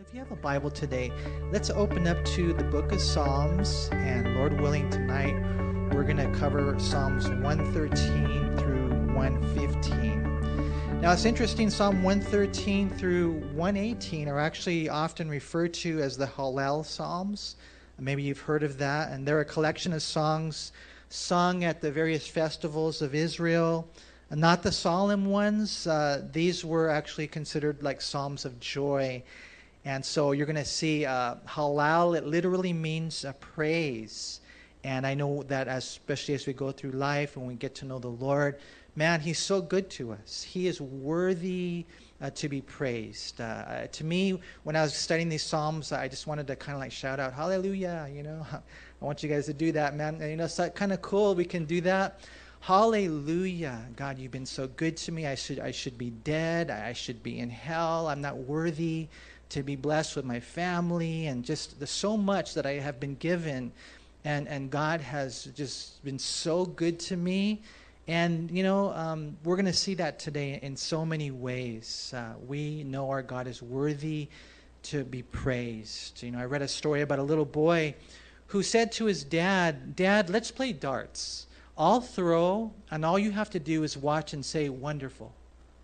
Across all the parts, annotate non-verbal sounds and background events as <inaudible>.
If you have a Bible today, let's open up to the book of Psalms. And Lord willing, tonight we're going to cover Psalms 113 through 115. Now, it's interesting, Psalm 113 through 118 are actually often referred to as the Hallel Psalms. Maybe you've heard of that. And they're a collection of songs sung at the various festivals of Israel. Not the solemn ones, uh, these were actually considered like psalms of joy and so you're going to see uh, halal, it literally means praise. And I know that as, especially as we go through life and we get to know the Lord, man, He's so good to us. He is worthy uh, to be praised. Uh, uh, to me, when I was studying these Psalms, I just wanted to kind of like shout out, Hallelujah, you know. <laughs> I want you guys to do that, man. And, you know, it's kind of cool. We can do that. Hallelujah. God, you've been so good to me. I should, I should be dead. I should be in hell. I'm not worthy to be blessed with my family and just the, so much that I have been given. And, and God has just been so good to me. And, you know, um, we're going to see that today in so many ways. Uh, we know our God is worthy to be praised. You know, I read a story about a little boy who said to his dad, Dad, let's play darts. I'll throw, and all you have to do is watch and say, Wonderful,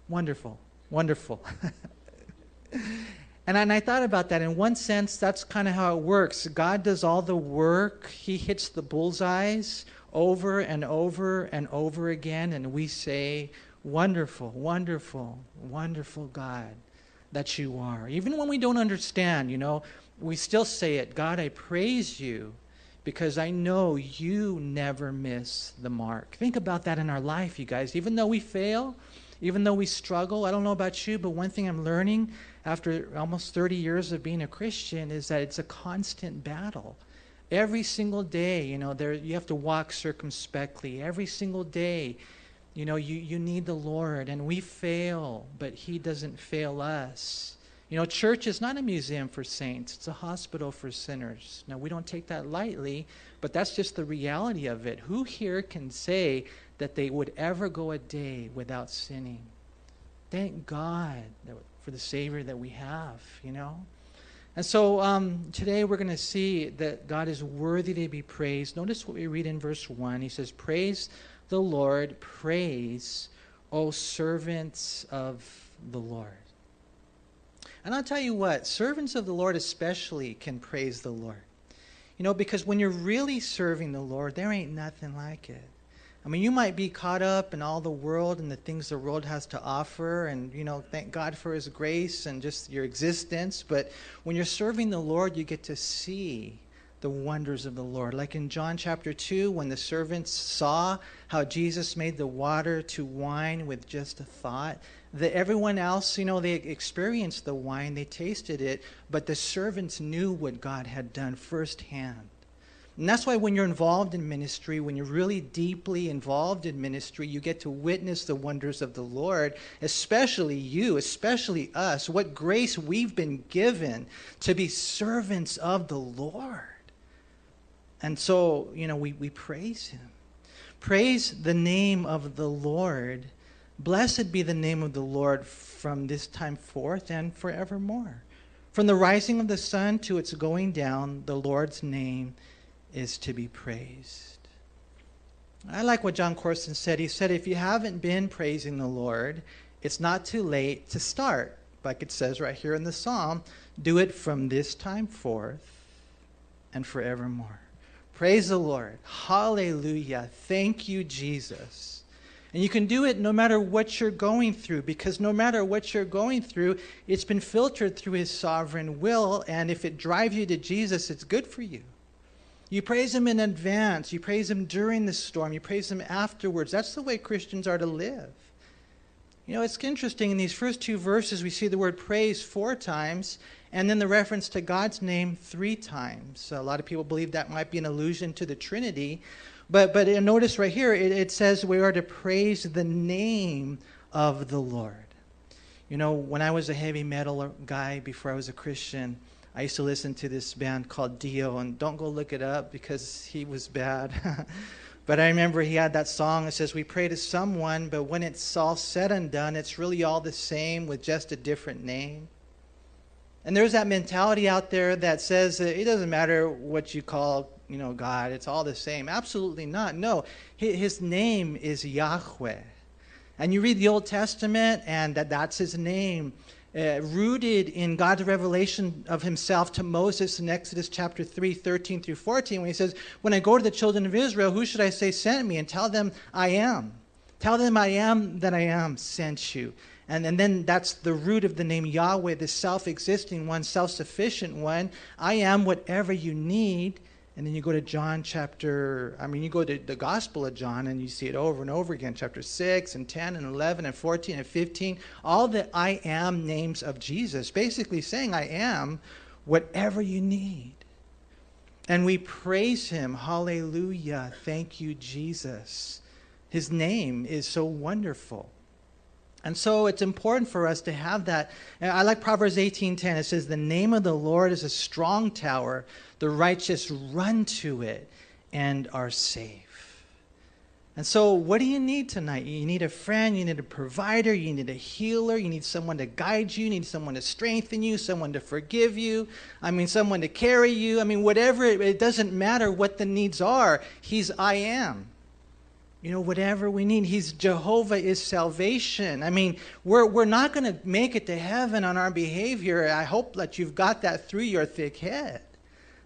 wonderful, wonderful. <laughs> And, and I thought about that. In one sense, that's kind of how it works. God does all the work, He hits the bullseyes over and over and over again, and we say, Wonderful, wonderful, wonderful God that you are. Even when we don't understand, you know, we still say it God, I praise you because I know you never miss the mark. Think about that in our life, you guys. Even though we fail, even though we struggle, I don't know about you, but one thing I'm learning after almost 30 years of being a Christian is that it's a constant battle. Every single day, you know, there you have to walk circumspectly. Every single day, you know, you, you need the Lord, and we fail, but He doesn't fail us. You know, church is not a museum for saints, it's a hospital for sinners. Now, we don't take that lightly, but that's just the reality of it. Who here can say that they would ever go a day without sinning? Thank God for the Savior that we have, you know? And so um, today we're going to see that God is worthy to be praised. Notice what we read in verse 1. He says, Praise the Lord, praise, O servants of the Lord. And I'll tell you what, servants of the Lord especially can praise the Lord. You know, because when you're really serving the Lord, there ain't nothing like it. I mean, you might be caught up in all the world and the things the world has to offer, and, you know, thank God for His grace and just your existence. But when you're serving the Lord, you get to see the wonders of the Lord. Like in John chapter 2, when the servants saw how Jesus made the water to wine with just a thought, that everyone else, you know, they experienced the wine, they tasted it, but the servants knew what God had done firsthand. And that's why when you're involved in ministry, when you're really deeply involved in ministry, you get to witness the wonders of the Lord, especially you, especially us, what grace we've been given to be servants of the Lord. And so, you know, we, we praise him. Praise the name of the Lord. Blessed be the name of the Lord from this time forth and forevermore. From the rising of the sun to its going down, the Lord's name is to be praised. I like what John Corson said. He said, if you haven't been praising the Lord, it's not too late to start. Like it says right here in the psalm, do it from this time forth and forevermore. Praise the Lord. Hallelujah. Thank you, Jesus. And you can do it no matter what you're going through, because no matter what you're going through, it's been filtered through His sovereign will. And if it drives you to Jesus, it's good for you. You praise Him in advance. You praise Him during the storm. You praise Him afterwards. That's the way Christians are to live. You know, it's interesting. In these first two verses, we see the word praise four times, and then the reference to God's name three times. A lot of people believe that might be an allusion to the Trinity. But, but notice right here, it, it says we are to praise the name of the Lord. You know, when I was a heavy metal guy before I was a Christian, I used to listen to this band called Dio, and don't go look it up because he was bad. <laughs> but I remember he had that song that says, We pray to someone, but when it's all said and done, it's really all the same with just a different name. And there's that mentality out there that says that it doesn't matter what you call, you know, God, it's all the same. Absolutely not. No, his name is Yahweh. And you read the Old Testament, and that, that's his name. Uh, rooted in God's revelation of himself to Moses in Exodus chapter 3, 13 through 14, when he says, When I go to the children of Israel, who should I say sent me? And tell them I am. Tell them I am that I am sent you. And, and then that's the root of the name Yahweh, the self existing one, self sufficient one. I am whatever you need. And then you go to John chapter, I mean, you go to the Gospel of John and you see it over and over again, chapter 6 and 10 and 11 and 14 and 15. All the I am names of Jesus, basically saying, I am whatever you need. And we praise him. Hallelujah. Thank you, Jesus. His name is so wonderful. And so it's important for us to have that. I like Proverbs 18:10. It says, "The name of the Lord is a strong tower; the righteous run to it and are safe." And so, what do you need tonight? You need a friend, you need a provider, you need a healer, you need someone to guide you, you need someone to strengthen you, someone to forgive you, I mean, someone to carry you. I mean, whatever, it doesn't matter what the needs are. He's I am you know, whatever we need. He's Jehovah is salvation. I mean, we're, we're not going to make it to heaven on our behavior. I hope that you've got that through your thick head.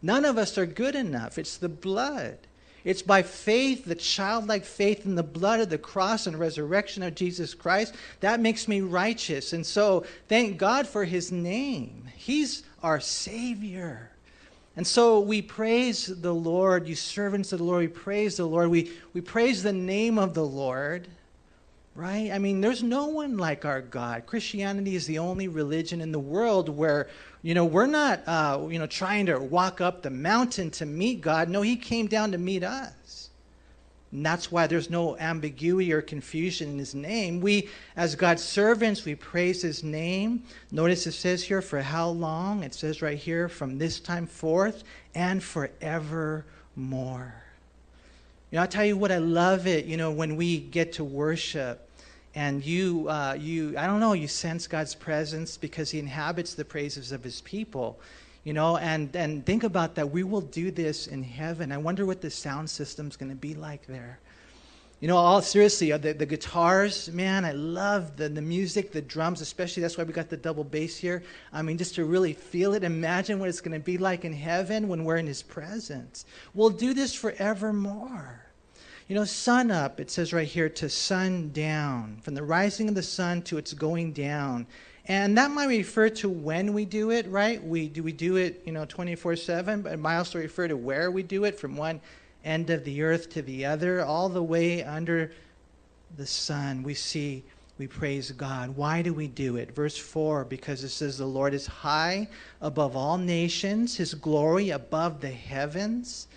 None of us are good enough. It's the blood. It's by faith, the childlike faith in the blood of the cross and resurrection of Jesus Christ, that makes me righteous. And so, thank God for his name. He's our Savior. And so we praise the Lord, you servants of the Lord, we praise the Lord. We, we praise the name of the Lord, right? I mean, there's no one like our God. Christianity is the only religion in the world where, you know, we're not, uh, you know, trying to walk up the mountain to meet God. No, He came down to meet us. And that's why there's no ambiguity or confusion in his name. We, as God's servants, we praise his name. Notice it says here, for how long? It says right here, from this time forth and forevermore. You know, I'll tell you what, I love it, you know, when we get to worship and you, uh, you, I don't know, you sense God's presence because he inhabits the praises of his people you know and and think about that we will do this in heaven. I wonder what the sound system's going to be like there. You know all seriously uh, the, the guitars man i love the, the music the drums especially that's why we got the double bass here. I mean just to really feel it. Imagine what it's going to be like in heaven when we're in his presence. We'll do this forevermore. You know, sun up, it says right here, to sun down, from the rising of the sun to its going down. And that might refer to when we do it, right? We do we do it, you know, 24/7, but it might also refer to where we do it from one end of the earth to the other, all the way under the sun. We see we praise God. Why do we do it? Verse 4 because it says the Lord is high above all nations, his glory above the heavens.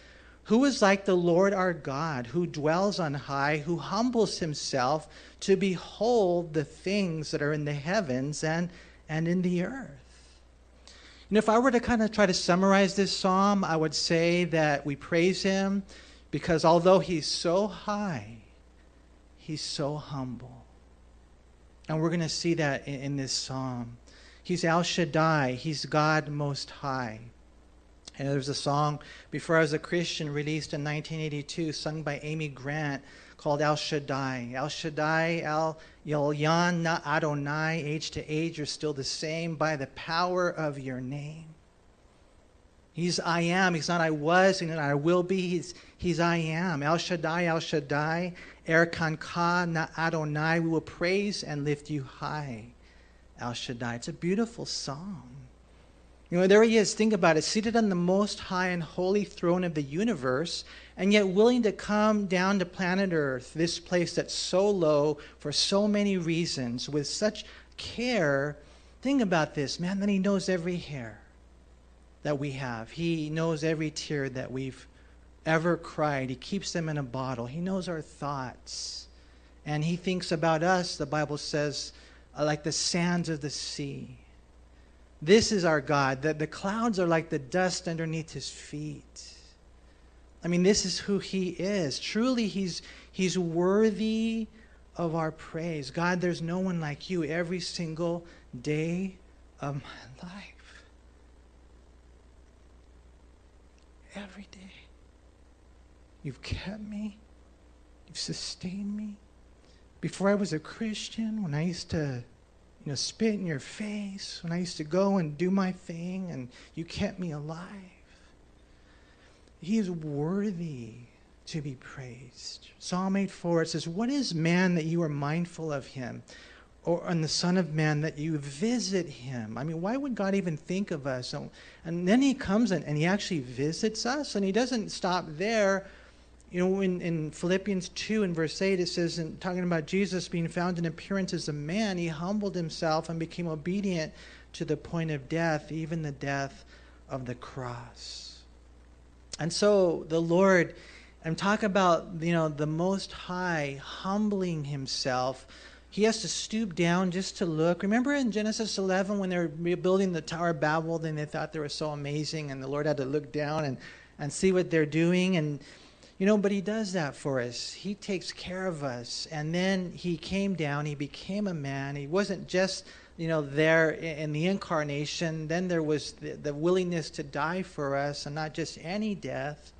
Who is like the Lord our God, who dwells on high, who humbles himself to behold the things that are in the heavens and, and in the earth? And if I were to kind of try to summarize this psalm, I would say that we praise him because although he's so high, he's so humble. And we're going to see that in, in this psalm. He's El Shaddai, he's God Most High. And there's a song before I was a Christian released in 1982, sung by Amy Grant, called El Shaddai. El Shaddai, El Elyon, Na Adonai, age to age, you're still the same by the power of your name. He's I am. He's not I was, and I will be. He's, he's I am. El Shaddai, El Shaddai, Erkan Ka, Na Adonai. We will praise and lift you high. El Shaddai. It's a beautiful song. You know, there he is, think about it, seated on the most high and holy throne of the universe, and yet willing to come down to planet Earth, this place that's so low for so many reasons, with such care. Think about this, man, that he knows every hair that we have. He knows every tear that we've ever cried. He keeps them in a bottle. He knows our thoughts. And he thinks about us, the Bible says, like the sands of the sea. This is our God, that the clouds are like the dust underneath his feet. I mean, this is who he is. Truly, he's, he's worthy of our praise. God, there's no one like you every single day of my <laughs> life. Every day. You've kept me, you've sustained me. Before I was a Christian, when I used to you know, spit in your face, when I used to go and do my thing, and you kept me alive. He is worthy to be praised. Psalm 8 4 it says, What is man that you are mindful of him? Or on the Son of Man that you visit him. I mean, why would God even think of us? And then he comes in and he actually visits us, and he doesn't stop there. You know, in, in Philippians 2 and verse 8, it says, in, talking about Jesus being found in appearance as a man, he humbled himself and became obedient to the point of death, even the death of the cross. And so the Lord, I'm talking about, you know, the Most High humbling himself. He has to stoop down just to look. Remember in Genesis 11 when they were rebuilding the Tower of Babel, then they thought they were so amazing, and the Lord had to look down and, and see what they're doing. And, you know, but He does that for us. He takes care of us. And then He came down, He became a man. He wasn't just you know, there in the incarnation, then there was the, the, willingness to die for us, and not just any death.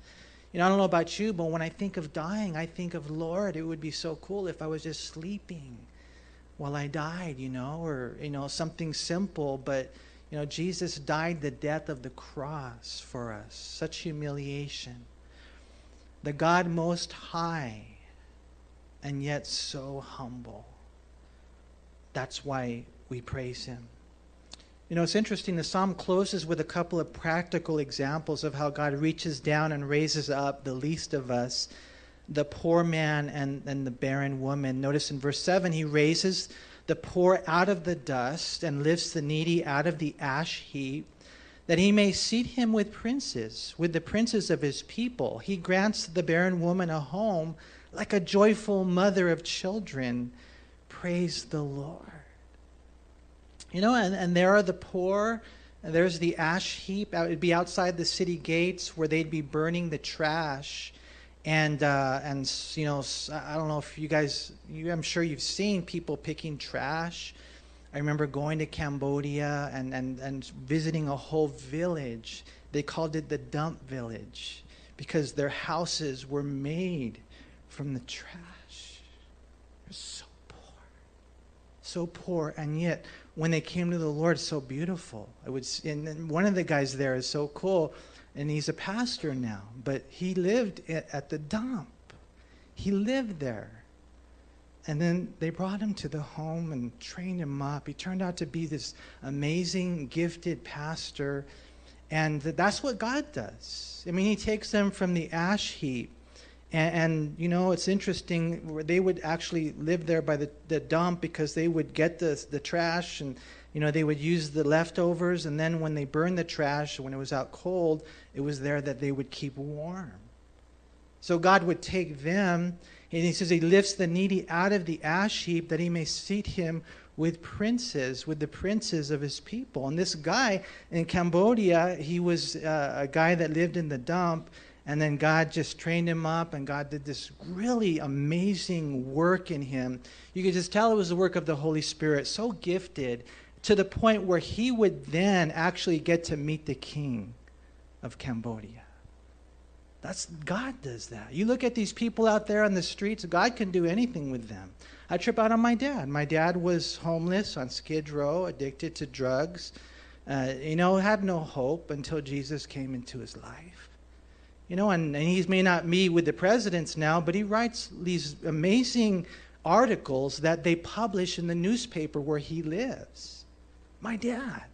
You know, I don't know about you, but when I think of dying, I think of, Lord, it would be so cool if I was just sleeping while I died, you know, or, you know, something simple, but, you know, Jesus died the death of the cross for us. Such humiliation. The God most high, and yet so humble. That's why we praise him. You know, it's interesting. The psalm closes with a couple of practical examples of how God reaches down and raises up the least of us, the poor man and, and the barren woman. Notice in verse 7, he raises the poor out of the dust and lifts the needy out of the ash heap, that he may seat him with princes, with the princes of his people. He grants the barren woman a home like a joyful mother of children. Praise the Lord. You know, and, and there are the poor, and there's the ash heap. It would be outside the city gates where they'd be burning the trash. And, uh, and you know, I don't know if you guys, you, I'm sure you've seen people picking trash. I remember going to Cambodia and, and, and visiting a whole village. They called it the dump village because their houses were made from the trash. They're so poor. So poor. And yet, when they came to the Lord, so beautiful. I would, and one of the guys there is so cool, and he's a pastor now, but he lived at the dump. He lived there. And then they brought him to the home and trained him up. He turned out to be this amazing, gifted pastor. And that's what God does. I mean, He takes them from the ash heap and, and, you know, it's interesting. They would actually live there by the, the dump because they would get the, the trash and, you know, they would use the leftovers. And then when they burned the trash, when it was out cold, it was there that they would keep warm. So God would take them, and He says He lifts the needy out of the ash heap that He may seat him with princes, with the princes of His people. And this guy in Cambodia, he was uh, a guy that lived in the dump and then God just trained him up, and God did this really amazing work in him. You could just tell it was the work of the Holy Spirit, so gifted to the point where he would then actually get to meet the king of Cambodia. That's God does that. You look at these people out there on the streets, God can do anything with them. I trip out on my dad. My dad was homeless on Skid Row, addicted to drugs. Uh, you know, had no hope until Jesus came into his life. You know, and, and may not meet with the presidents now, but he writes these amazing articles that they publish in the newspaper where he lives. My dad.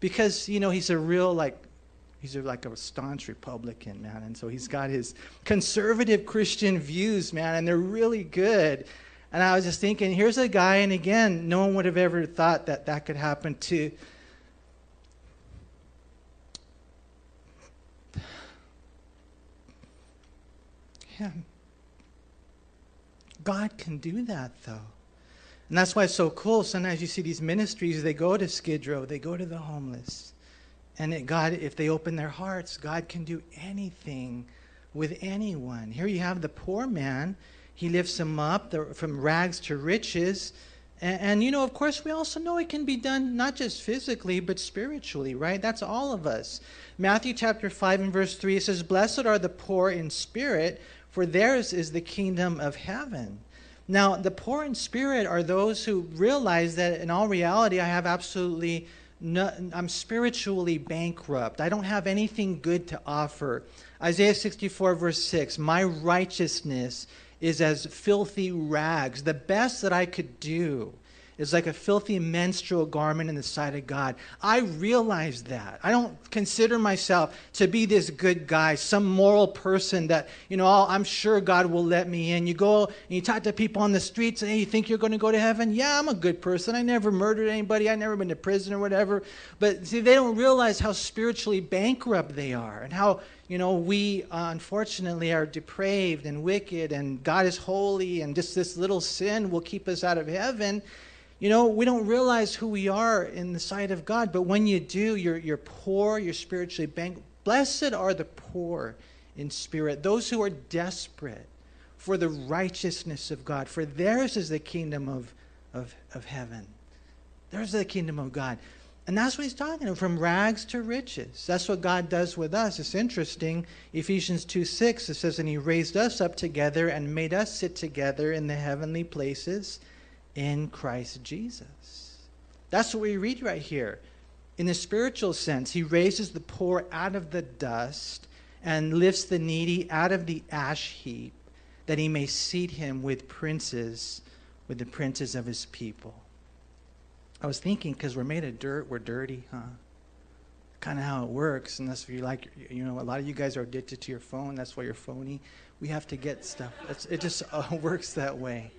Because, you know, he's a real, like, he's like a staunch Republican, man. And so he's got his conservative Christian views, man, and they're really good. And I was just thinking, here's a guy, and again, no one would have ever thought that that could happen to him. God can do that, though. And that's why it's so cool. Sometimes you see these ministries, they go to Skid Row, they go to the homeless. And it, God, if they open their hearts, God can do anything with anyone. Here you have the poor man. He lifts him up the, from rags to riches. And, and, you know, of course, we also know it can be done not just physically, but spiritually, right? That's all of us. Matthew chapter 5 and verse 3 says, Blessed are the poor in spirit, for theirs is the kingdom of heaven. Now, the poor in spirit are those who realize that in all reality, I have absolutely no, I'm spiritually bankrupt. I don't have anything good to offer. Isaiah 64, verse 6 My righteousness is as filthy rags. The best that I could do is like a filthy menstrual garment in the sight of God. I realize that. I don't consider myself to be this good guy, some moral person that, you know, I'm sure God will let me in. You go and you talk to people on the streets and hey, you think you're going to go to heaven? Yeah, I'm a good person. I never murdered anybody. I never been to prison or whatever. But see, they don't realize how spiritually bankrupt they are and how you know, we uh, unfortunately are depraved and wicked, and God is holy, and just this little sin will keep us out of heaven. You know, we don't realize who we are in the sight of God, but when you do, you're, you're poor, you're spiritually bankrupt. Blessed are the poor in spirit, those who are desperate for the righteousness of God, for theirs is the kingdom of, of, of heaven. There's the kingdom of God. And that's what he's talking about, from rags to riches. That's what God does with us. It's interesting. Ephesians 2 6, it says, And he raised us up together and made us sit together in the heavenly places in Christ Jesus. That's what we read right here. In the spiritual sense, he raises the poor out of the dust and lifts the needy out of the ash heap, that he may seat him with princes, with the princes of his people. I was thinking, because we're made of dirt, we're dirty, huh? Kind of how it works, unless you like, you know, a lot of you guys are addicted to your phone. That's why you're phony. We have to get stuff. It just uh, <laughs> works that way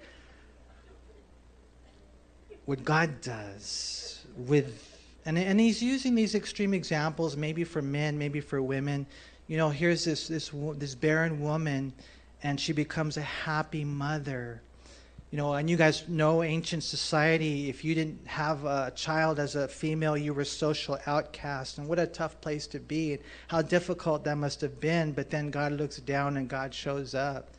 what God does with and, and he's using these extreme examples maybe for men maybe for women. You know here's this this this barren woman and she becomes a happy mother. You know and you guys know ancient society if you didn't have a child as a female you were social outcast. And what a tough place to be and how difficult that must have been. But then god looks down and god shows up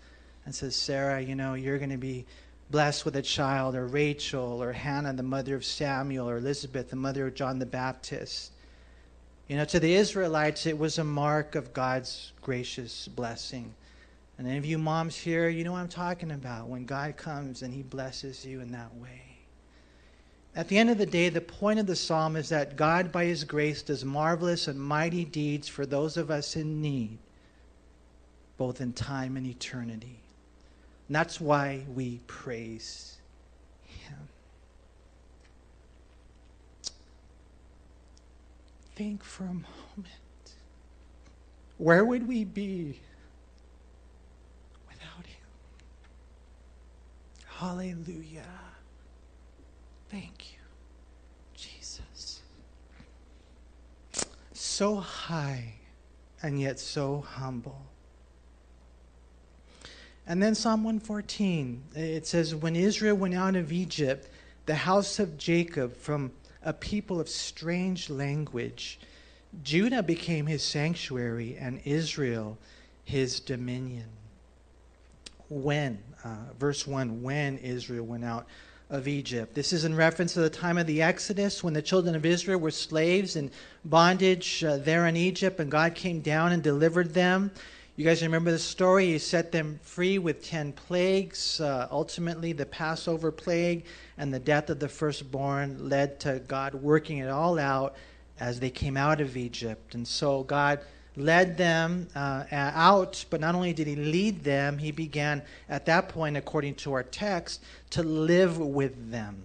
and says sarah you know you're going to be blessed with a child, or Rachel, or Hannah, the mother of Samuel, or Elizabeth, the mother of John the Baptist. You know, to the Israelites, it was a mark of God's gracious blessing. And any of you moms here, you know what I'm talking about when God comes and He blesses you in that way. At the end of the day, the point of the psalm is that God, by His grace, does marvelous and mighty deeds for those of us in need, both in time and eternity. And that's why we praise Him. Think for a moment. Where would we be without Him? Hallelujah. Thank you, Jesus. So high and yet so humble. And then Psalm 114, it says, When Israel went out of Egypt, the house of Jacob from a people of strange language, Judah became his sanctuary and Israel his dominion. When, uh, verse 1, when Israel went out of Egypt. This is in reference to the time of the Exodus when the children of Israel were slaves in bondage uh, there in Egypt, and God came down and delivered them. You guys remember the story? He set them free with 10 plagues. Uh, ultimately, the Passover plague and the death of the firstborn led to God working it all out as they came out of Egypt. And so God led them uh, out, but not only did He lead them, He began at that point, according to our text, to live with them.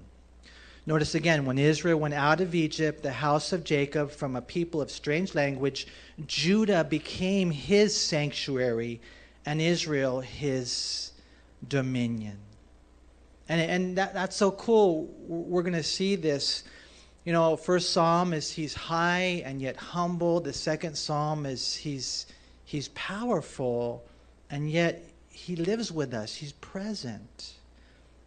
Notice again, when Israel went out of Egypt, the house of Jacob, from a people of strange language, Judah became his sanctuary and Israel his dominion. And, and that, that's so cool. We're going to see this. You know, first psalm is he's high and yet humble. The second psalm is he's, he's powerful and yet he lives with us, he's present.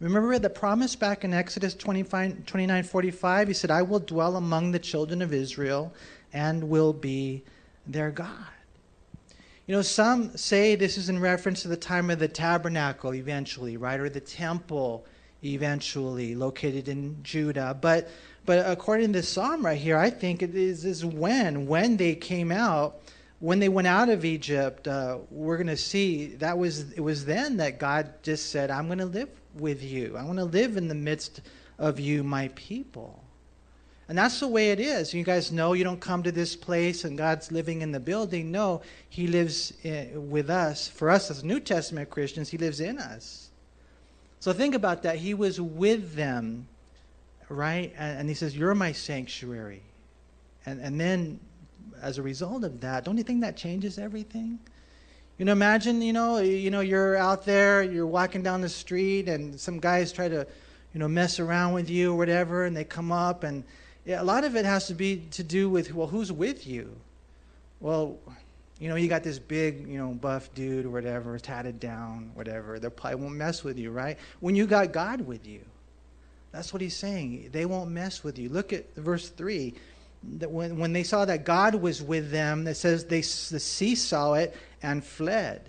Remember the promise back in Exodus 25, 29 45? He said, I will dwell among the children of Israel and will be their God. You know, some say this is in reference to the time of the tabernacle eventually, right? Or the temple eventually, located in Judah. But but according to this psalm right here, I think it is, is when when they came out, when they went out of Egypt. Uh, we're going to see that was it was then that God just said, "I'm going to live with you. I want to live in the midst of you, my people." And that's the way it is. You guys know you don't come to this place and God's living in the building. No, He lives in, with us. For us as New Testament Christians, He lives in us. So think about that. He was with them, right? And, and He says, You're my sanctuary. And, and then, as a result of that, don't you think that changes everything? You know, imagine, you know, you know, you're out there, you're walking down the street, and some guys try to, you know, mess around with you or whatever, and they come up and yeah, a lot of it has to be to do with well, who's with you? Well, you know, you got this big, you know, buff dude or whatever, tatted down, whatever. They probably won't mess with you, right? When you got God with you, that's what he's saying. They won't mess with you. Look at verse three. That when when they saw that God was with them, it says they the sea saw it and fled.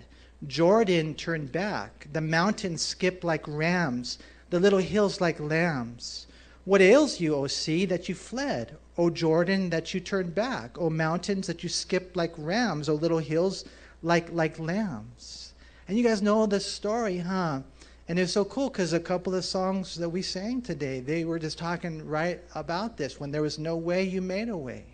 Jordan turned back. The mountains skipped like rams. The little hills like lambs. What ails you, O sea, that you fled? O Jordan, that you turned back? O mountains, that you skipped like rams? O little hills, like, like lambs? And you guys know the story, huh? And it's so cool because a couple of songs that we sang today, they were just talking right about this. When there was no way, you made a way.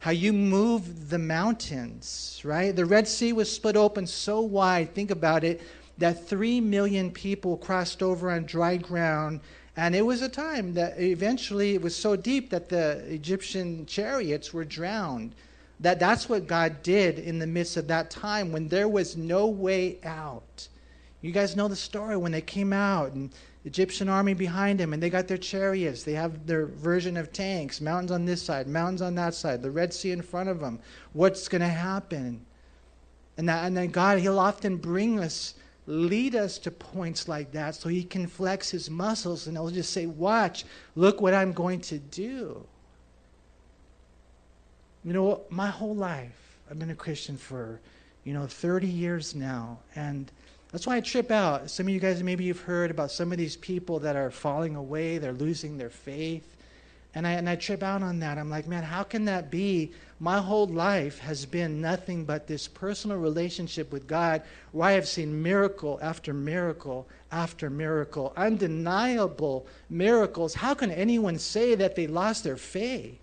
How you moved the mountains, right? The Red Sea was split open so wide, think about it, that three million people crossed over on dry ground and it was a time that eventually it was so deep that the Egyptian chariots were drowned. That that's what God did in the midst of that time when there was no way out. You guys know the story when they came out and Egyptian army behind them and they got their chariots. They have their version of tanks, mountains on this side, mountains on that side, the Red Sea in front of them. What's going to happen? And, that, and then God, He'll often bring us lead us to points like that so he can flex his muscles and he'll just say, Watch, look what I'm going to do. You know, my whole life, I've been a Christian for, you know, 30 years now. And that's why I trip out. Some of you guys, maybe you've heard about some of these people that are falling away, they're losing their faith. And I, and I trip out on that. I'm like, man, how can that be? My whole life has been nothing but this personal relationship with God where I have seen miracle after miracle after miracle, undeniable miracles. How can anyone say that they lost their faith?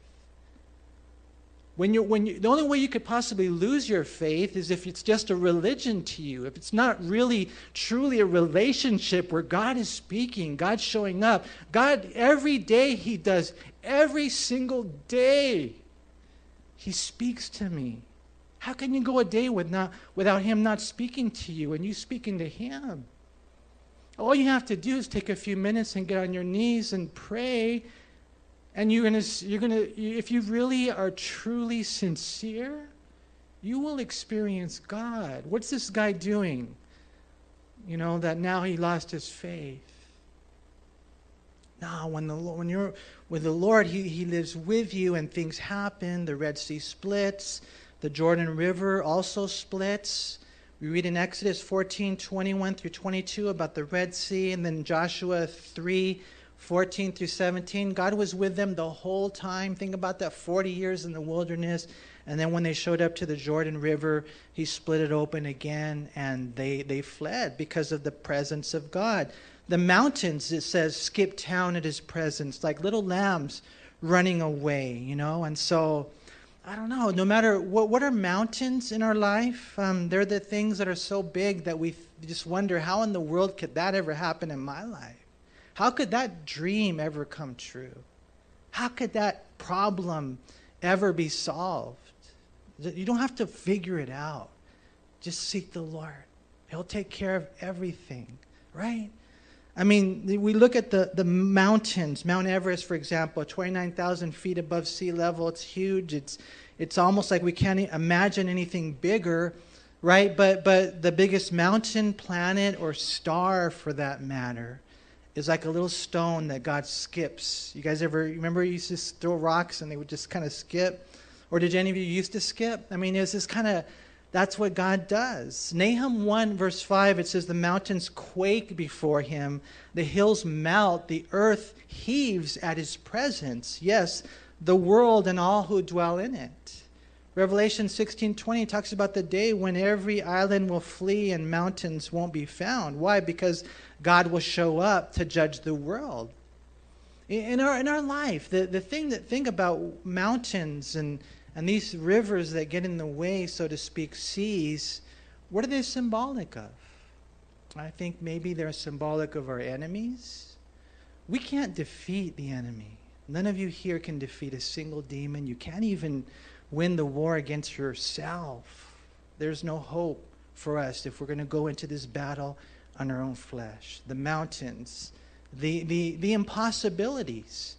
When you, when you, the only way you could possibly lose your faith is if it's just a religion to you, if it's not really truly a relationship where God is speaking, God's showing up. God, every day, He does, every single day, He speaks to me. How can you go a day with not, without Him not speaking to you and you speaking to Him? All you have to do is take a few minutes and get on your knees and pray and you're going to, you're going to, if you really are truly sincere, you will experience God. What's this guy doing? You know, that now he lost his faith. No, when, the, when you're with the Lord, he, he lives with you and things happen. The Red Sea splits, the Jordan River also splits. We read in Exodus 14 21 through 22 about the Red Sea, and then Joshua 3 14 through 17. God was with them the whole time. Think about that 40 years in the wilderness. And then when they showed up to the Jordan River, he split it open again and they, they fled because of the presence of God. The mountains, it says, skip town at his presence, like little lambs running away, you know? And so, I don't know, no matter what, what are mountains in our life? Um, they're the things that are so big that we just wonder how in the world could that ever happen in my life? How could that dream ever come true? How could that problem ever be solved? You don't have to figure it out. Just seek the Lord. He'll take care of everything, right? I mean, we look at the, the mountains, Mount Everest, for example, 29,000 feet above sea level. It's huge. It's, it's almost like we can't imagine anything bigger, right? But, but the biggest mountain, planet, or star for that matter is like a little stone that God skips. You guys ever remember you used to throw rocks and they would just kind of skip? Or did any of you used to skip? I mean, it's this kind of That's what God does. Nahum 1, verse 5, it says, The mountains quake before him, the hills melt, the earth heaves at his presence. Yes, the world and all who dwell in it. Revelation 16:20 talks about the day when every island will flee and mountains won't be found. Why? Because God will show up to judge the world. In our in our life, the, the thing that think about mountains and and these rivers that get in the way, so to speak, seas, what are they symbolic of? I think maybe they're symbolic of our enemies. We can't defeat the enemy. None of you here can defeat a single demon. You can't even win the war against yourself. There's no hope for us if we're going to go into this battle on our own flesh. The mountains, the, the, the impossibilities.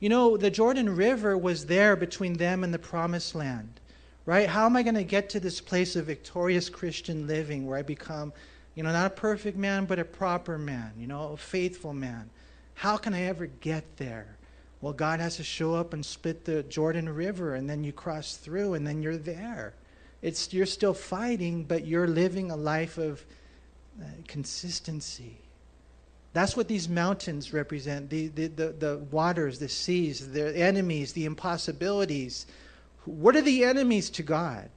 You know, the Jordan River was there between them and the promised land, right? How am I going to get to this place of victorious Christian living where I become, you know, not a perfect man, but a proper man, you know, a faithful man? How can I ever get there? Well, God has to show up and split the Jordan River, and then you cross through, and then you're there. It's, you're still fighting, but you're living a life of uh, consistency that's what these mountains represent the, the, the, the waters, the seas, the enemies, the impossibilities. What are the enemies to God?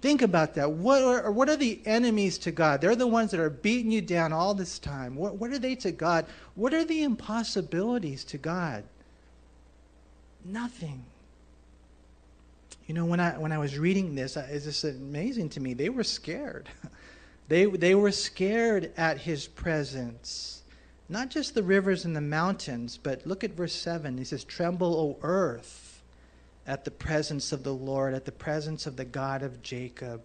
Think about that. What are, what are the enemies to God? They're the ones that are beating you down all this time. What, what are they to God? What are the impossibilities to God? Nothing. You know, when I, when I was reading this, it's just amazing to me. They were scared. <laughs> they, they were scared at his presence. Not just the rivers and the mountains, but look at verse 7. He says, Tremble, O earth, at the presence of the Lord, at the presence of the God of Jacob,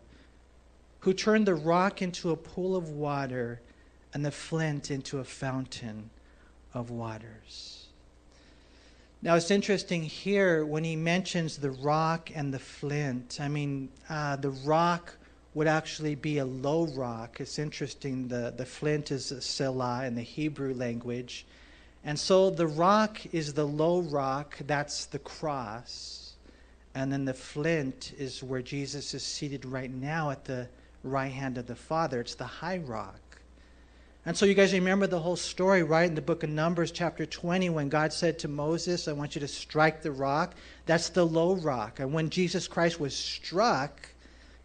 who turned the rock into a pool of water and the flint into a fountain of waters. Now it's interesting here when he mentions the rock and the flint. I mean, uh, the rock would actually be a low rock. It's interesting, the, the flint is a selah in the Hebrew language. And so the rock is the low rock, that's the cross. And then the flint is where Jesus is seated right now at the right hand of the Father. It's the high rock. And so you guys remember the whole story, right? In the book of Numbers, chapter 20, when God said to Moses, I want you to strike the rock. That's the low rock. And when Jesus Christ was struck,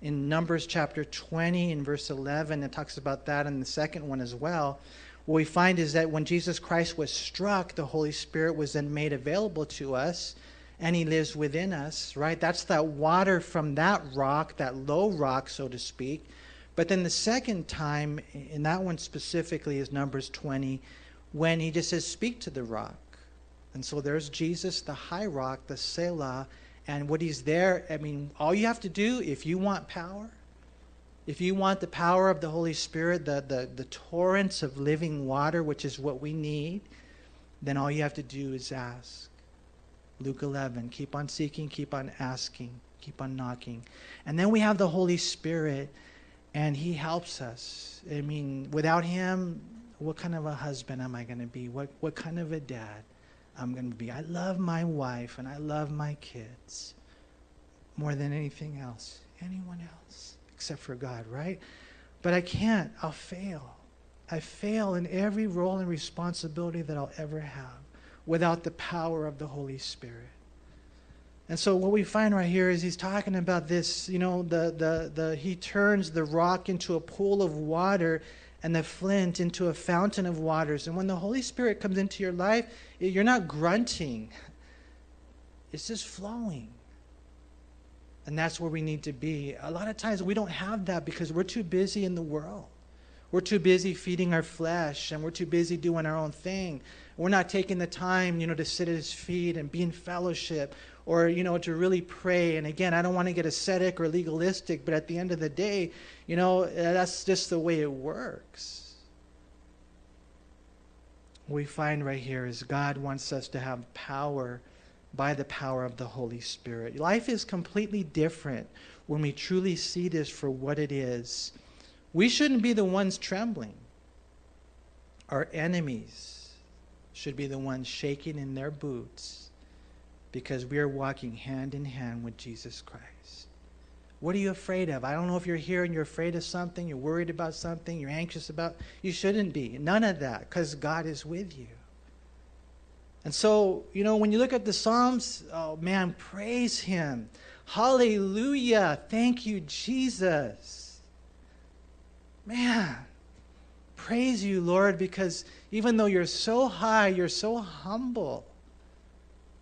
in Numbers chapter 20 and verse 11. It talks about that in the second one as well. What we find is that when Jesus Christ was struck, the Holy Spirit was then made available to us and he lives within us, right? That's that water from that rock, that low rock, so to speak. But then the second time, and that one specifically, is Numbers 20, when he just says, Speak to the rock. And so there's Jesus, the high rock, the Selah, and what he's there, I mean, all you have to do if you want power, if you want the power of the Holy Spirit, the, the, the torrents of living water, which is what we need, then all you have to do is ask. Luke 11, keep on seeking, keep on asking, keep on knocking. And then we have the Holy Spirit, and He helps us. I mean, without Him, what kind of a husband am I going to be? What, what kind of a dad? I'm going to be. I love my wife and I love my kids more than anything else, anyone else, except for God, right? But I can't. I'll fail. I fail in every role and responsibility that I'll ever have without the power of the Holy Spirit. And so what we find right here is he's talking about this, you know, the, the, the, he turns the rock into a pool of water and the flint into a fountain of waters. And when the Holy Spirit comes into your life, you're not grunting, it's just flowing. And that's where we need to be. A lot of times we don't have that because we're too busy in the world. We're too busy feeding our flesh and we're too busy doing our own thing. We're not taking the time, you know, to sit at his feet and be in fellowship or, you know, to really pray. And again, I don't want to get ascetic or legalistic, but at the end of the day, you know, that's just the way it works. What we find right here is God wants us to have power by the power of the Holy Spirit. Life is completely different when we truly see this for what it is. We shouldn't be the ones trembling. Our enemies should be the ones shaking in their boots because we are walking hand in hand with Jesus Christ. What are you afraid of? I don't know if you're here and you're afraid of something, you're worried about something, you're anxious about. You shouldn't be. None of that, because God is with you. And so, you know, when you look at the Psalms, oh man, praise Him. Hallelujah. Thank you, Jesus. Man, praise you, Lord, because even though you're so high, you're so humble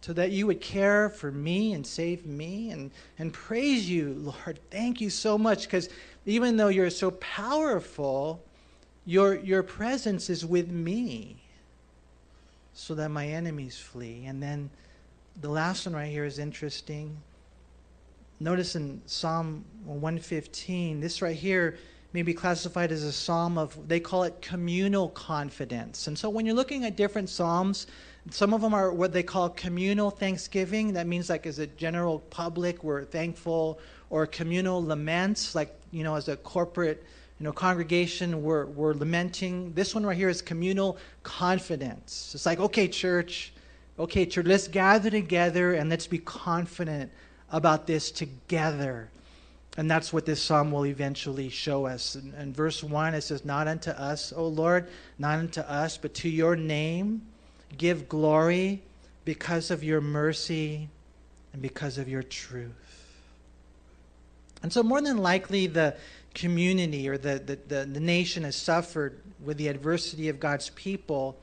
so that you would care for me and save me and, and praise you, Lord. Thank you so much because even though you're so powerful, your, your presence is with me so that my enemies flee. And then the last one right here is interesting. Notice in Psalm 115, this right here may be classified as a psalm of, they call it communal confidence. And so when you're looking at different psalms, some of them are what they call communal thanksgiving. That means, like, as a general public, we're thankful, or communal laments, like, you know, as a corporate, you know, congregation, we're, we're lamenting. This one right here is communal confidence. It's like, okay, church, okay, church, let's gather together and let's be confident about this together. And that's what this psalm will eventually show us. In, in verse 1, it says, Not unto us, O Lord, not unto us, but to your name give glory because of your mercy and because of your truth. And so, more than likely, the community or the, the, the, the, nation has suffered with the adversity of God's people.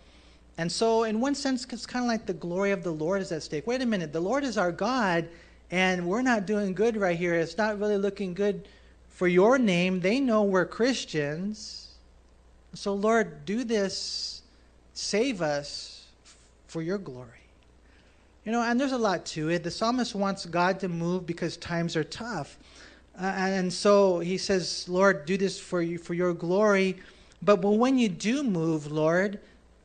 And so, in one sense, it's kind of like the glory of the Lord is at stake. Wait a minute, the Lord is our God, and we're not doing good right here. It's not really looking good for your name. They know we're Christians. So, Lord, do this, save us for your glory. You know, and there's a lot to it. The psalmist wants God to move because times are tough. Uh, and so he says, Lord, do this for you for your glory. But, but when you do move, Lord,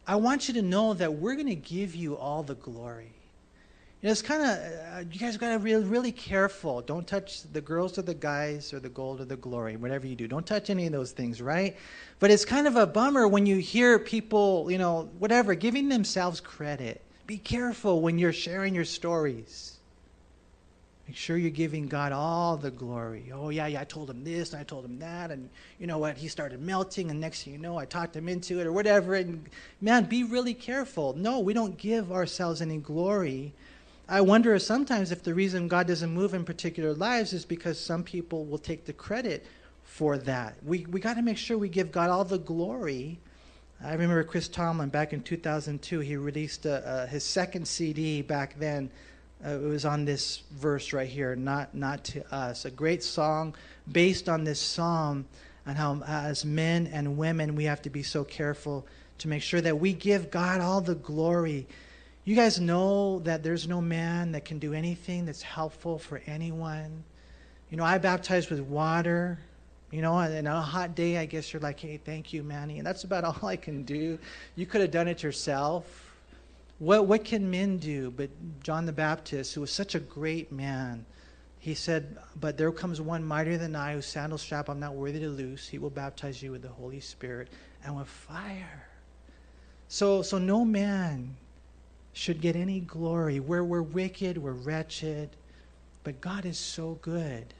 I want you to know that we're going to give you all the glory. You know, it's kind of, uh, you guys got to be really, careful. Don't touch the girls or the guys or the gold or the glory, whatever you do. Don't touch any of those things, right? But it's kind of a bummer when you hear people, you know, whatever, giving themselves credit. Be careful when you're sharing your stories. Make sure you're giving God all the glory. Oh, yeah, yeah, I told him this and I told him that. And you know what? He started melting, and next thing you know, I talked him into it or whatever. And man, be really careful. No, we don't give ourselves any glory I wonder sometimes if the reason God doesn't move in particular lives is because some people will take the credit for that. We, we got to make sure we give God all the glory. I remember Chris Tomlin back in 2002, he released a, uh, his second CD back then. Uh, it was on this verse right here, not, not to us. A great song based on this psalm and how, as men and women, we have to be so careful to make sure that we give God all the glory you guys know that there's no man that can do anything that's helpful for anyone. You know, I baptize with water. You know, and on a hot day, I guess you're like, hey, thank you, Manny. And that's about <laughs> all I can do. You could have done it yourself. What, what can men do? But John the Baptist, who was such a great man, he said, But there comes one mightier than I, whose sandal strap I'm not worthy to loose. He will baptize you with the Holy Spirit and with fire. So, so no man should get any glory. Where we're wicked, we're wretched, but God is so good.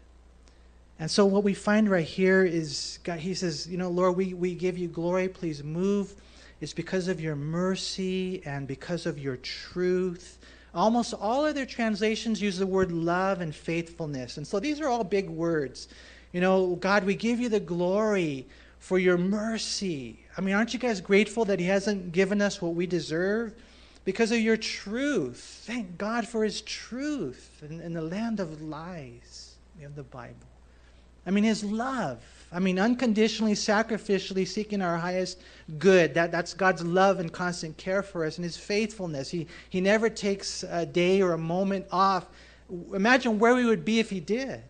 And so what we find right here is God, he says, you know, Lord, we, we give you glory. Please move. It's because of your mercy and because of your truth. Almost all other translations use the word love and faithfulness. And so these are all big words. You know, God, we give you the glory for your mercy. I mean, aren't you guys grateful that He hasn't given us what we deserve? Because of your truth. Thank God for His truth in, in the land of lies We have the Bible. I mean, His love. I mean, unconditionally, sacrificially seeking our highest good. That, that's God's love and constant care for us and His faithfulness. He, he never takes a day or a moment off. Imagine where we would be if He did.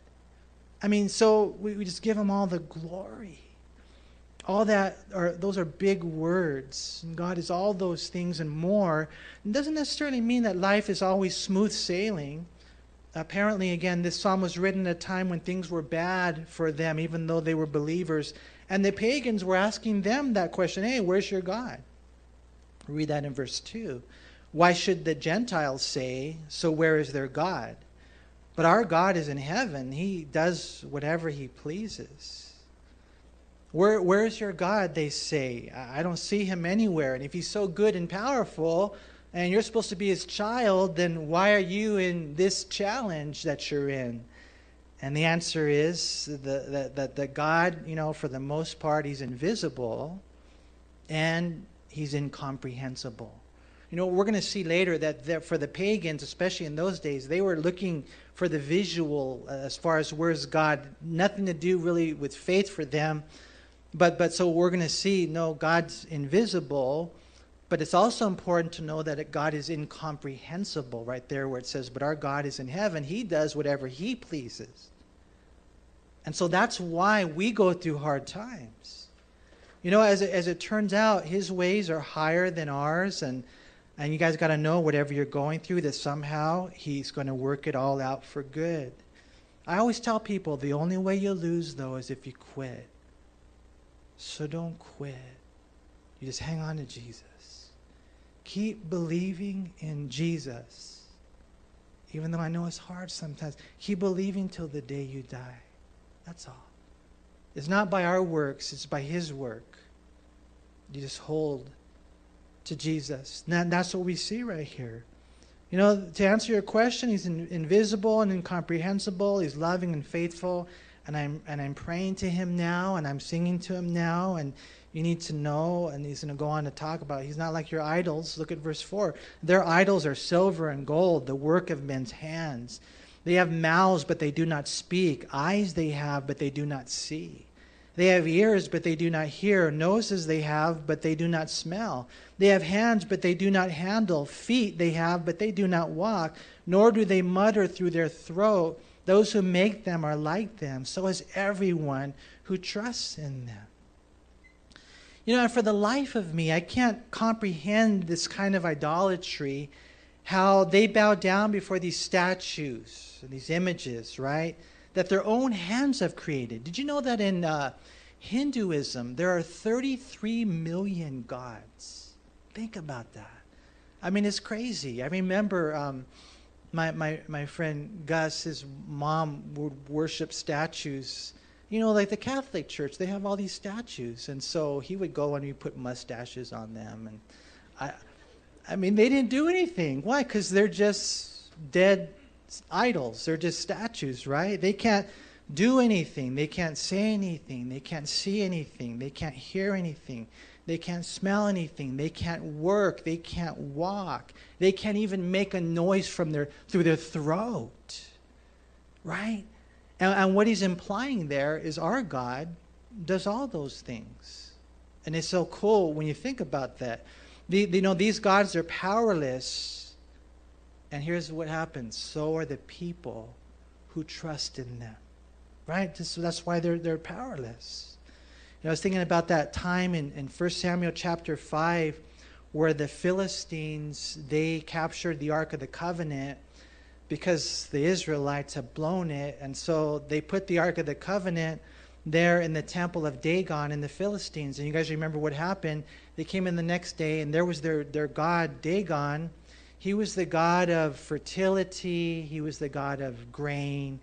I mean, so we, we just give Him all the glory all that are those are big words. And god is all those things and more. It doesn't necessarily mean that life is always smooth sailing. Apparently again this psalm was written at a time when things were bad for them even though they were believers. And the pagans were asking them that question hey where's your god? Read that in verse 2 why should the gentiles say so where is their god But our God is in heaven. He does whatever he pleases. Where, where's your God? They say. I don't see him anywhere. And if he's so good and powerful, and you're supposed to be his child, then why are you in this challenge that you're in? And the answer is that the, the God, you know, for the most part, he's invisible and he's incomprehensible. You know, we're going to see later that for the pagans, especially in those days, they were looking for the visual uh, as far as where's God. Nothing to do really with faith for them. But, but so we're going to see no, God's invisible but it's also important to know that God is incomprehensible right there where it says, But our God is in heaven. He does whatever He pleases. And so that's why we go through hard times. You know, as it, as it turns out, His ways are higher than ours. And, and you guys got to know whatever you're going through, that somehow He's going to work it all out for good. I always tell people the only way you lose, though, is if you quit. So don't quit. You just hang on to Jesus. Keep believing in Jesus. Even though I know it's hard sometimes, keep believing till the day you die. That's all. It's not by our works, it's by His work. You just hold to Jesus. And that's what we see right here. You know, to answer your question, He's in, invisible and incomprehensible. He's loving and faithful. And I'm, and I'm praying to Him now, and I'm singing to Him now, and you need to know, and he's going to go on to talk about. He's not like your idols. Look at verse 4. Their idols are silver and gold, the work of men's hands. They have mouths, but they do not speak. Eyes they have, but they do not see. They have ears, but they do not hear. Noses they have, but they do not smell. They have hands, but they do not handle. Feet they have, but they do not walk. Nor do they mutter through their throat. Those who make them are like them. So is everyone who trusts in them. You know, for the life of me, I can't comprehend this kind of idolatry, how they bow down before these statues, and these images, right? That their own hands have created. Did you know that in uh, Hinduism, there are 33 million gods? Think about that. I mean, it's crazy. I remember um, my, my, my friend Gus, his mom would worship statues you know, like the Catholic Church, they have all these statues, and so he would go and he put mustaches on them, and I, I mean, they didn't do anything. Why? Because they're just dead idols. They're just statues, right? They can't do anything. They can't say anything. They can't see anything. They can't hear anything. They can't smell anything. They can't work. They can't walk. They can't even make a noise from their through their throat. Right? And, and what he's implying there is our God does all those things. And it's so cool when you think about that. The, you know, these gods are powerless. And here's what happens so are the people who trust in them. Right? So that's why they're, they're powerless. You know, I was thinking about that time in, in 1 Samuel chapter 5 where the Philistines, they captured the Ark of the Covenant because the Israelites had blown it. And so they put the Ark of the Covenant there in the temple of Dagon in the Philistines. And you guys remember what happened? They came in the next day, and there was their, their god, Dagon. He was the god of fertility, he was the god of grain.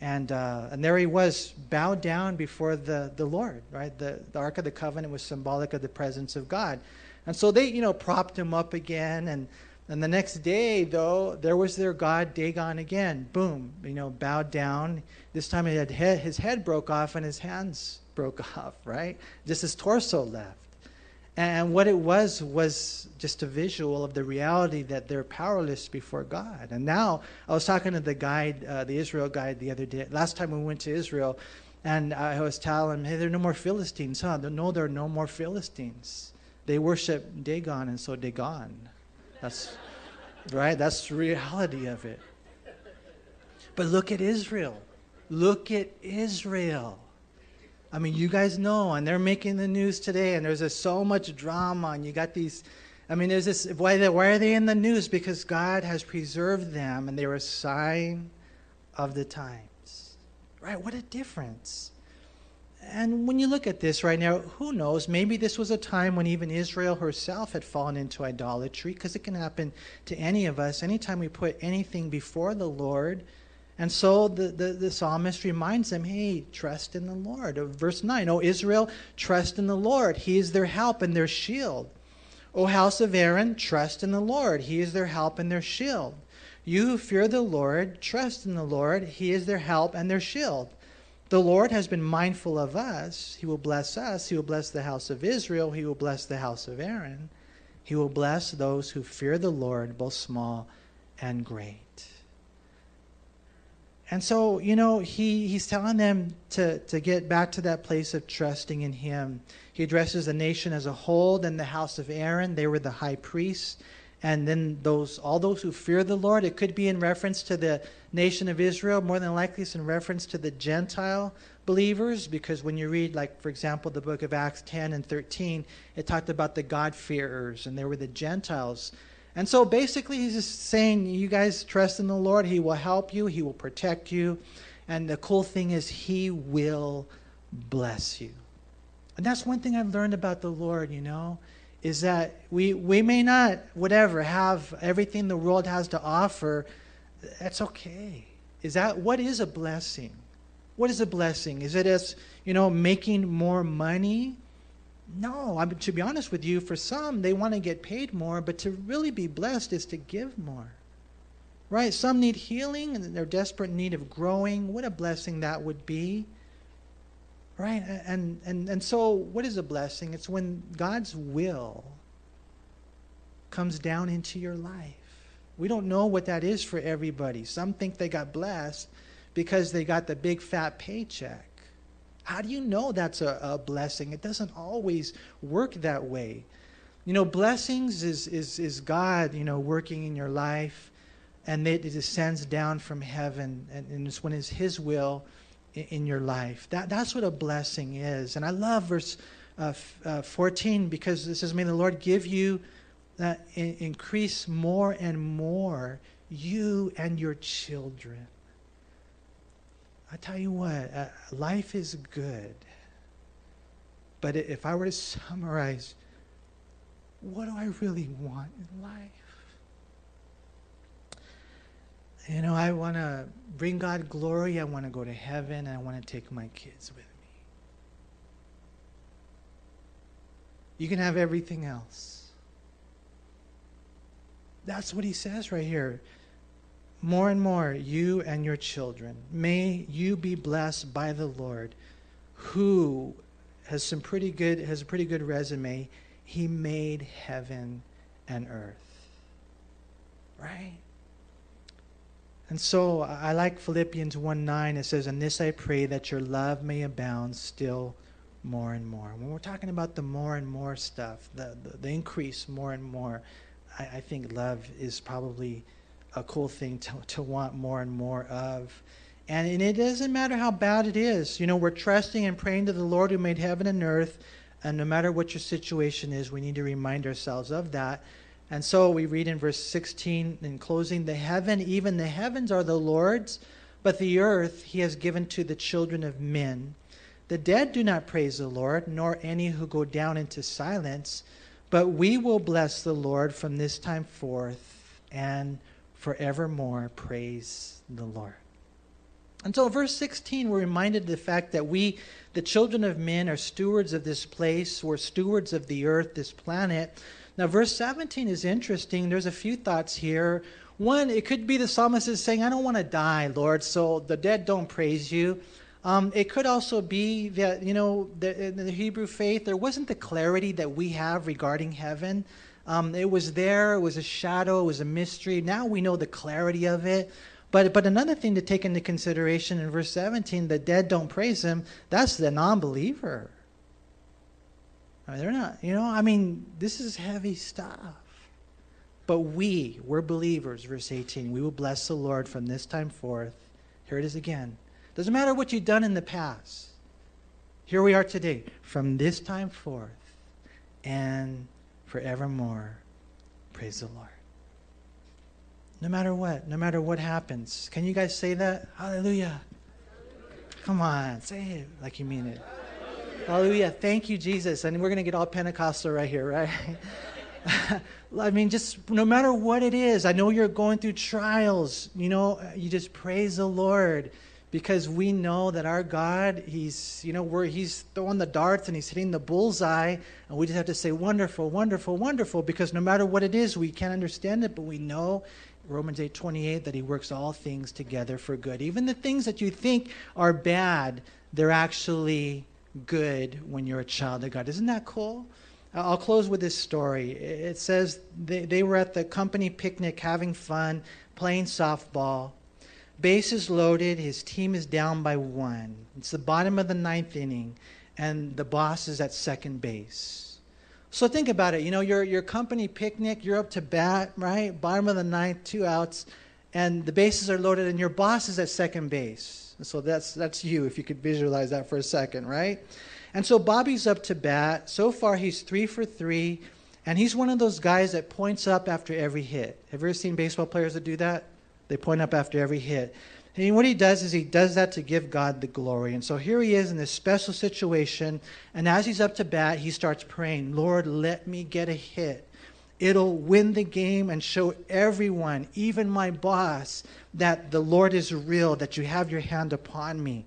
And, uh, and there he was, bowed down before the, the Lord, right? The, the Ark of the Covenant was symbolic of the presence of God. And so they, you know, propped him up again, and and the next day, though, there was their god Dagon again. Boom, you know, bowed down. This time he had his head broke off and his hands broke <laughs> off, right? Just his torso left. And what it was was just a visual of the reality that they're powerless before God. And now I was talking to the guide, uh, the Israel guide, the other day. Last time we went to Israel, and I was telling him, "Hey, there are no more Philistines, huh? No, there are no more Philistines. They worship Dagon, and so Dagon." That's right. That's the reality of it. But look at Israel. Look at Israel. I mean, you guys know, and they're making the news today, and there's just so much drama, and you got these. I mean, there's this. Why, they, why are they in the news? Because God has preserved them, and they're a sign of the times. Right? What a difference. And when you look at this right now, who knows? Maybe this was a time when even Israel herself had fallen into idolatry, because it can happen to any of us. Anytime we put anything before the Lord, And so the, the, the, psalmist reminds them, hey, trust in the Lord. Verse 9, O Israel, trust in the Lord. He is their help and their shield. O house of Aaron, trust in the Lord. He is their help and their shield. You who fear the Lord, trust in the Lord. He is their help and their shield. The Lord has been mindful of us. He will bless us. He will bless the house of Israel. He will bless the house of Aaron. He will bless those who fear the Lord, both small and great. And so, you know, he, he's telling them to, to get back to that place of trusting in him. He addresses the nation as a whole, then the house of Aaron, they were the high priests. And then those all those who fear the Lord, it could be in reference to the nation of Israel, more than likely it's in reference to the Gentile believers, because when you read, like, for example, the book of Acts 10 and 13, it talked about the God-fearers, and they were the Gentiles and so basically, he's just saying, you guys trust in the Lord. He will help you, He will protect you. And the cool thing is, He will bless you. And that's one thing I've learned about the Lord, you know, is that we, we may not, whatever, have everything the world has to offer. That's okay. Is that what is a blessing? What is a blessing? Is it as, you know, making more money? No, I mean, to be honest with you, for some, they want to get paid more, but to really be blessed is to give more. Right? Some need healing and they're desperate need of growing. What a blessing that would be. Right? And, and, and so, what is a blessing? It's when God's will comes down into your life. We don't know what that is for everybody. Some think they got blessed because they got the big fat paycheck. How do you know that's a, a blessing? It doesn't always work that way. You know, blessings is, is, is God, you know, working in your life, and it descends down from heaven, and, and it's when it's His will in, in, your life. That, that's what a blessing is. And I love verse uh, uh, 14 because it says, May the Lord give you, uh, in, increase more and more, you and your children. I tell you what, uh, life is good. But if I were to summarize, what do I really want in life? You know, I want to bring God glory. I want to go to heaven. I want to take my kids with me. You can have everything else. That's what he says right here more and more, you and your children. May you be blessed by the Lord, who has some pretty good has a pretty good resume. He made heaven and earth. Right? And so I like Philippians 1 9. It says, And this I pray that your love may abound still more and more. When we're talking about the more and more stuff, the, the, the increase more and more, I, I think love is probably a cool thing to, to want more and more of. And, and it doesn't matter how bad it is. You know, we're trusting and praying to the Lord who made heaven and earth. And no matter what your situation is, we need to remind ourselves of that. And so we read in verse 16 in closing the heaven, even the heavens are the Lord's, but the earth he has given to the children of men. The dead do not praise the Lord, nor any who go down into silence, but we will bless the Lord from this time forth and forevermore. Praise the Lord. And so, verse 16, we're reminded of the fact that we, the children of men, are stewards of this place. We're stewards of the earth, this planet. Now, verse 17 is interesting. There's a few thoughts here. One, it could be the psalmist is saying, I don't want to die, Lord, so the dead don't praise you. Um, it could also be that, you know, the, in the Hebrew faith, there wasn't the clarity that we have regarding heaven. Um, it was there, it was a shadow, it was a mystery. Now we know the clarity of it. But, but another thing to take into consideration in verse 17 the dead don't praise him, that's the non believer. I mean, they're not, you know, I mean, this is heavy stuff. But we, we're believers, verse 18. We will bless the Lord from this time forth. Here it is again. Doesn't matter what you've done in the past. Here we are today, from this time forth and forevermore. Praise the Lord. No matter what, no matter what happens. Can you guys say that? Hallelujah. Come on, say it like you mean it. Hallelujah. Thank you, Jesus. And we're going to get all Pentecostal right here, right? <laughs> I mean, just no matter what it is, I know you're going through trials. You know, you just praise the Lord because we know that our God, He's, you know, He's throwing the darts and He's hitting the bullseye, and we just have to say, wonderful, wonderful, wonderful, because no matter what it is, we can't understand it, but we know Romans 8 28 that He works all things together for good. Even the things that you think are bad, they're actually good when you're a child of God. Isn't that cool? I'll close with this story. It says they, they were at the company picnic having fun, playing softball Bases loaded. His team is down by one. It's the bottom of the ninth inning, and the boss is at second base. So think about it. You know, your, your company picnic, you're up to bat, right? Bottom of the ninth, two outs, and the bases are loaded, and your boss is at second base. So that's, that's you, if you could visualize that for a second, right? And so Bobby's up to bat. So far, he's three for three, and he's one of those guys that points up after every hit. Have you ever seen baseball players that do that? They point up after every hit. And what he does is he does that to give God the glory. And so here he is in this special situation. And as he's up to bat, he starts praying, Lord, let me get a hit. It'll win the game and show everyone, even my boss, that the Lord is real, that you have your hand upon me.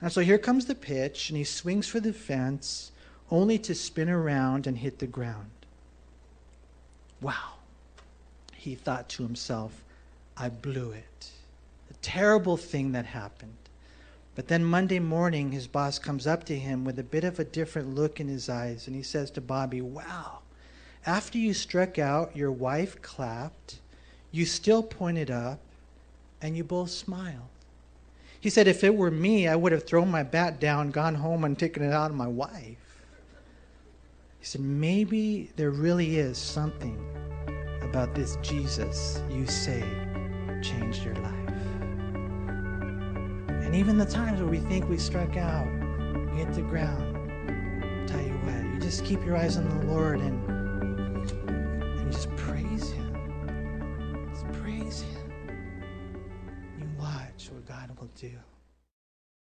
And so here comes the pitch, and he swings for the fence, only to spin around and hit the ground. Wow. He thought to himself, I blew it. A terrible thing that happened. But then Monday morning, his boss comes up to him with a bit of a different look in his eyes, and he says to Bobby, Wow, after you struck out, your wife clapped, you still pointed up, and you both smiled. He said, If it were me, I would have thrown my bat down, gone home, and taken it out on my wife. He said, Maybe there really is something about this Jesus you say changed your life. And even the times where we think we struck out, we hit the ground, I'll tell you what, you just keep your eyes on the Lord and,